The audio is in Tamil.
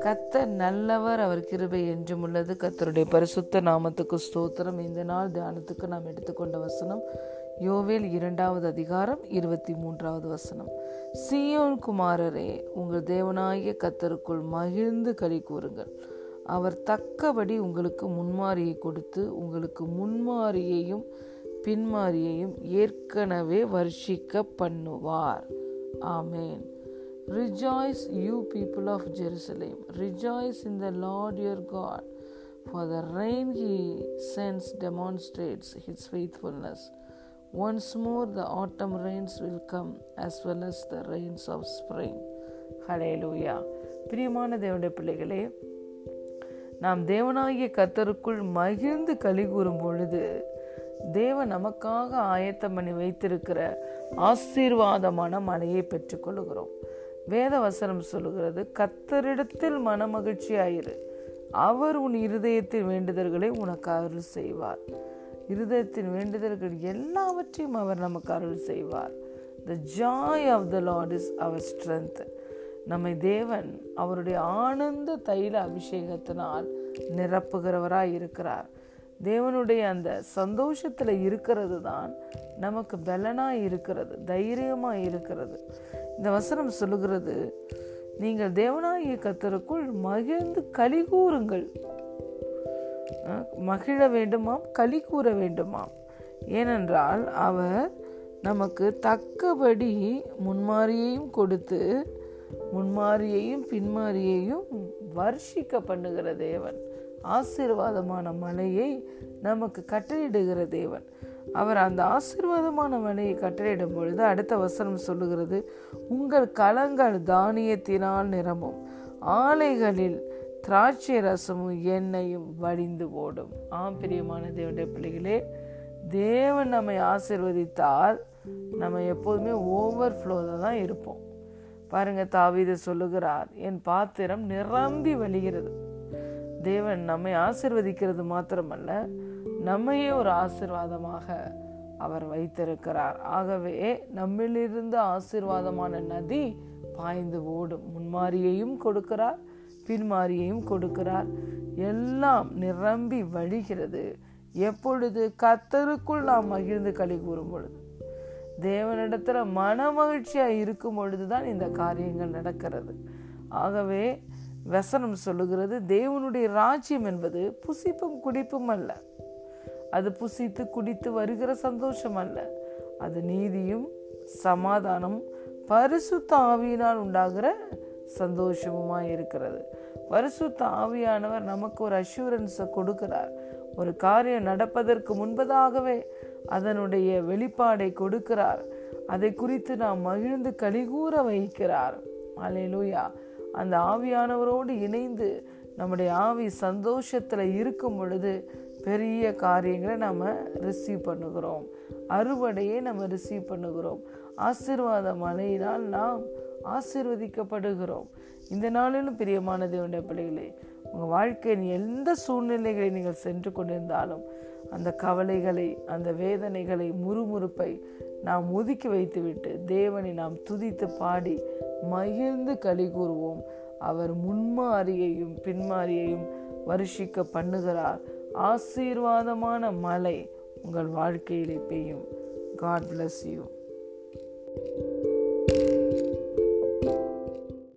கத்தர் நல்லவர் அவர் கிருபை என்றும் உள்ளது. கத்தருடைய பரிசுத்த நாமத்துக்கு ஸ்தோத்திரம். இந்த நாள் தியானத்துக்கு நாம் எடுத்துக்கொண்ட வசனம் யோவேல் இரண்டாவது அதிகாரம் இருபத்தி மூன்றாவது வசனம். சியோன் குமாரரே உங்கள் தேவனாகிய கத்தருக்குள் மகிழ்ந்து களி கூறுங்கள். அவர் தக்கபடி உங்களுக்கு முன்மாரியை கொடுத்து உங்களுக்கு முன்மாரியையும் பின்மாரியையும் ஏற்கனவே வர்ஷிக்க பண்ணுவார் amen rejoice you people of Jerusalem rejoice in the Lord your God for the rain he sends demonstrates his faithfulness once more the autumn rains will come as well as the rains of spring hallelujah பிரியமான தேவனுடைய பிள்ளைகளே நாம் தேவனாகிய கத்தருக்குள் மகிழ்ந்து கலி கூறும் பொழுது தேவன் நமக்காக ஆயத்தம் பண்ணி வைத்திருக்கிற ஆசீர்வாதமான மழையை பெற்றுக்கொள்கிறோம் வேத வசனம் சொல்லுகிறது கத்தரிடத்தில் மனமகிழ்ச்சியாயிரு. அவர் உன் இருதயத்தின் வேண்டுதல்களை உனக்கு அருள் செய்வார். இருதயத்தின் வேண்டுதல்கள் எல்லாவற்றையும் அவர் நமக்கு அருள் செய்வார். The joy of the Lord is our strength நம்மை தேவன் அவருடைய ஆனந்த தைல அபிஷேகத்தினால் நிரப்புகிறவராய் இருக்கிறார். தேவனுடைய அந்த சந்தோஷத்தில் இருக்கிறது தான் நமக்கு பலனாக இருக்கிறது தைரியமாக இருக்கிறது. இந்த வசனம் சொல்லுகிறது நீங்கள் தேவனாகிய கத்தருக்குள் மகிழ்ந்து களி கூறுங்கள். மகிழ வேண்டுமாம் களி கூற வேண்டுமாம். ஏனென்றால் அவர் நமக்கு தக்கபடி முன்மாரியையும் கொடுத்து முன்மாரியையும் பின்மாரியையும் வர்ஷிக்க பண்ணுகிற தேவன். ஆசீர்வாதமான மலையை நமக்கு கட்டளையிடுகிற தேவன். அவர் அந்த ஆசீர்வாதமான மலையை கட்டளையிடும் பொழுது அடுத்த வசனம் சொல்லுகிறது உங்கள் களங்கள் தானியத்தினால் நிரம்பும். ஆலைகளில் திராட்சை ரசமும் எண்ணெயும் வடிந்து ஓடும் ஆம் பிரியமான தேவனுடைய பிள்ளைகளே தேவன் நம்மை ஆசிர்வதித்தால் நம்ம எப்போதுமே ஓவர் ஃப்ளோவில் தான் இருப்போம். பாருங்க தாவிதை சொல்லுகிறார் என் பாத்திரம் நிரம்பி வழிகிறது. தேவன் நம்மை ஆசிர்வதிக்கிறது மாத்திரமல்ல நம்மையே ஒரு ஆசிர்வாதமாக அவர் வைத்திருக்கிறார். ஆகவே நம்மிலிருந்து ஆசிர்வாதமான நதி பாய்ந்து ஓடும். முன்மாரியையும் கொடுக்கிறார் பின்மாரியையும் கொடுக்கிறார். எல்லாம் நிரம்பி வழிகிறது. எப்பொழுது கத்தருக்குள் நாம் மகிழ்ந்து களி கூறும் பொழுது தேவனிடத்துல மன மகிழ்ச்சியா இருக்கும் பொழுதுதான் இந்த காரியங்கள் நடக்கிறது. ஆகவே வசனம் சொல்லுகிறது தேவனுடைய ராஜ்யம் என்பது புசிப்பும் குடிப்பும் அல்ல. அது புசித்து குடித்து வருகிற சந்தோஷம் அல்ல. அது நீதியும் சமாதானம் பரிசுத்த ஆவியினால் உண்டாகிற சந்தோஷமுமாய் இருக்கிறது. பரிசுத்த ஆவியானவர் நமக்கு ஒரு அஷூரன்ஸை கொடுக்கிறார். ஒரு காரியம் நடப்பதற்கு முன்பதாகவே அதனுடைய வெளிப்பாடை கொடுக்கிறார். அதை குறித்து நாம் மகிழ்ந்து கலிகூற வகிக்கிறார் அலையிலூயா அந்த ஆவியானவரோடு இணைந்து நம்முடைய ஆவி சந்தோஷத்தில் இருக்கும் பொழுது பெரிய காரியங்களை நம்ம ரிசீவ் பண்ணுகிறோம். அறுவடையை நம்ம ரிசீவ் பண்ணுகிறோம். ஆசிர்வாத மழையினால் நாம் ஆசிர்வதிக்கப்படுகிறோம். இந்த நாளிலும் பிரியமான தேவனுடைய பிள்ளைகளே உங்கள் வாழ்க்கையின் எந்த சூழ்நிலைகளை நீங்கள் சென்று கொண்டிருந்தாலும் அந்த கவலைகளை அந்த வேதனைகளை முறுமுறுப்பை நாம் ஒதுக்கி வைத்துவிட்டு தேவனை நாம் துதித்து பாடி மகிழ்ந்து களி கூறுவோம். அவர் முன்மாரியையும் பின்மாரியையும் வருஷிக்க பண்ணுகிறார். ஆசீர்வாதமான மலை உங்கள் வாழ்க்கையிலே பெய்யும். God bless you